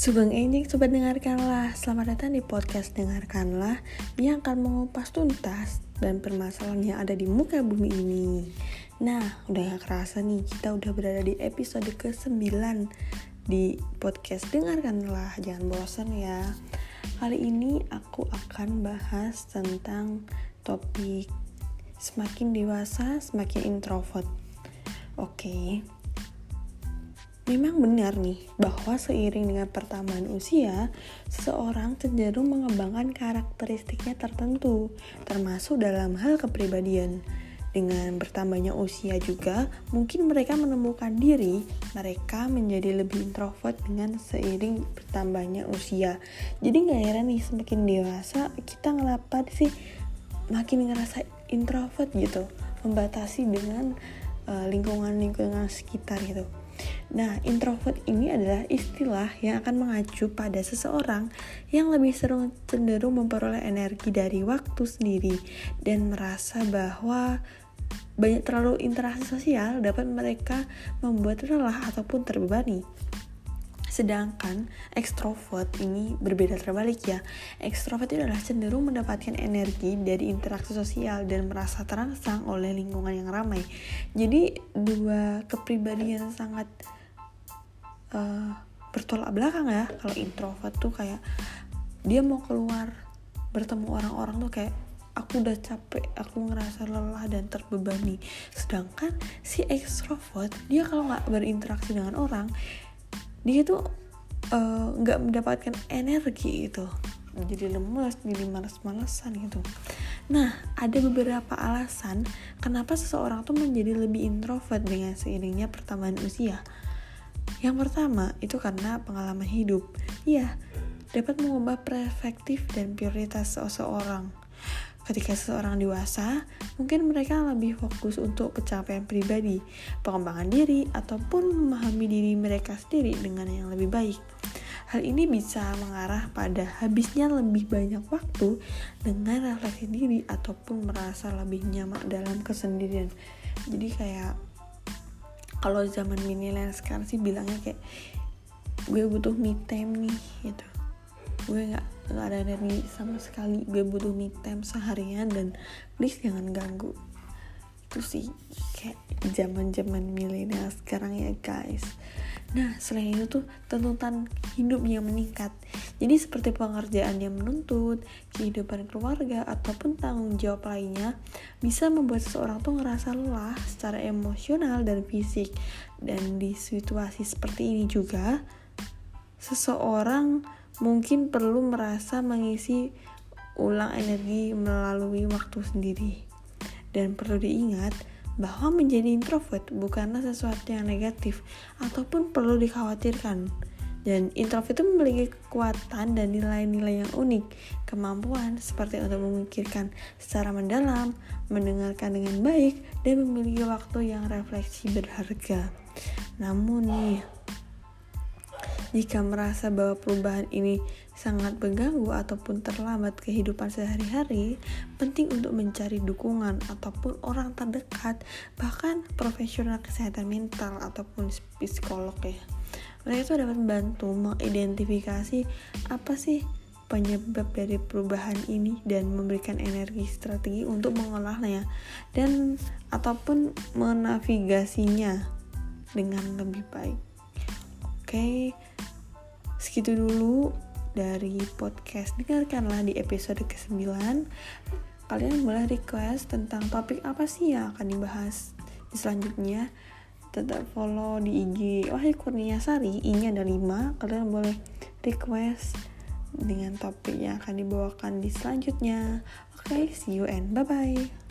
Sugeng Enjing Sobat Dengarkanlah. Selamat datang di podcast Dengarkanlah Yang akan mengupas tuntas Dan permasalahan yang ada di muka bumi ini. Nah, udah gak kerasa nih Kita udah berada di episode ke-9 Di podcast Dengarkanlah. Jangan bosan ya. Kali ini aku akan bahas tentang topik Semakin dewasa, semakin introvert. Oke, Memang benar nih bahwa seiring dengan pertambahan usia, seseorang cenderung mengembangkan karakteristiknya tertentu, termasuk dalam hal kepribadian. Dengan bertambahnya usia juga, mungkin mereka menemukan diri mereka menjadi lebih introvert dengan seiring bertambahnya usia. Jadi nggak heran nih semakin dewasa kita ngelapat sih makin ngerasa introvert gitu, membatasi dengan eh, lingkungan-lingkungan uh, sekitar gitu. Nah, introvert ini adalah istilah yang akan mengacu pada seseorang yang lebih sering cenderung memperoleh energi dari waktu sendiri dan merasa bahwa banyak terlalu interaksi sosial dapat mereka membuat lelah ataupun terbebani. Sedangkan ekstrovert ini berbeda terbalik ya. Ekstrovert itu adalah cenderung mendapatkan energi dari interaksi sosial dan merasa terangsang oleh lingkungan yang ramai. Jadi dua kepribadian sangat uh, bertolak belakang ya. Kalau introvert tuh kayak dia mau keluar bertemu orang-orang tuh kayak aku udah capek aku ngerasa lelah dan terbebani. Sedangkan si extrovert dia kalau nggak berinteraksi dengan orang dia tuh eh, nggak uh, mendapatkan energi itu jadi lemes jadi malas-malasan gitu. Nah ada beberapa alasan kenapa seseorang tuh menjadi lebih introvert dengan seiringnya pertambahan usia yang pertama, itu karena pengalaman hidup. Iya, dapat mengubah perspektif dan prioritas seseorang. Ketika seseorang dewasa, mungkin mereka lebih fokus untuk pencapaian pribadi, pengembangan diri, ataupun memahami diri mereka sendiri dengan yang lebih baik. Hal ini bisa mengarah pada habisnya lebih banyak waktu dengan refleksi diri ataupun merasa lebih nyaman dalam kesendirian. Jadi kayak kalau zaman milenial sekarang sih bilangnya kayak gue butuh me time nih gitu. Gue nggak nggak ada energi sama sekali. Gue butuh me time seharian dan please jangan ganggu itu sih kayak zaman zaman milenial sekarang ya guys Nah, selain itu tuh tuntutan hidup yang meningkat. Jadi seperti pengerjaan yang menuntut, kehidupan keluarga, ataupun tanggung jawab lainnya bisa membuat seseorang tuh ngerasa lelah secara emosional dan fisik. Dan di situasi seperti ini juga, seseorang mungkin perlu merasa mengisi ulang energi melalui waktu sendiri. Dan perlu diingat, bahwa menjadi introvert bukanlah sesuatu yang negatif ataupun perlu dikhawatirkan. Dan introvert itu memiliki kekuatan dan nilai-nilai yang unik, kemampuan seperti untuk memikirkan secara mendalam, mendengarkan dengan baik, dan memiliki waktu yang refleksi berharga. Namun nih, jika merasa bahwa perubahan ini sangat mengganggu ataupun terlambat kehidupan sehari-hari, penting untuk mencari dukungan ataupun orang terdekat, bahkan profesional kesehatan mental ataupun psikolog ya. Mereka itu dapat membantu mengidentifikasi apa sih penyebab dari perubahan ini dan memberikan energi strategi untuk mengolahnya dan ataupun menavigasinya dengan lebih baik. Oke, okay Segitu dulu dari podcast Dengarkanlah di episode ke-9 Kalian boleh request tentang topik apa sih yang akan dibahas di selanjutnya. Tetap follow di IG Wahyu Kurnia Sari I-nya ada 5 Kalian boleh request dengan topik yang akan dibawakan di selanjutnya. Oke, okay, see you and bye-bye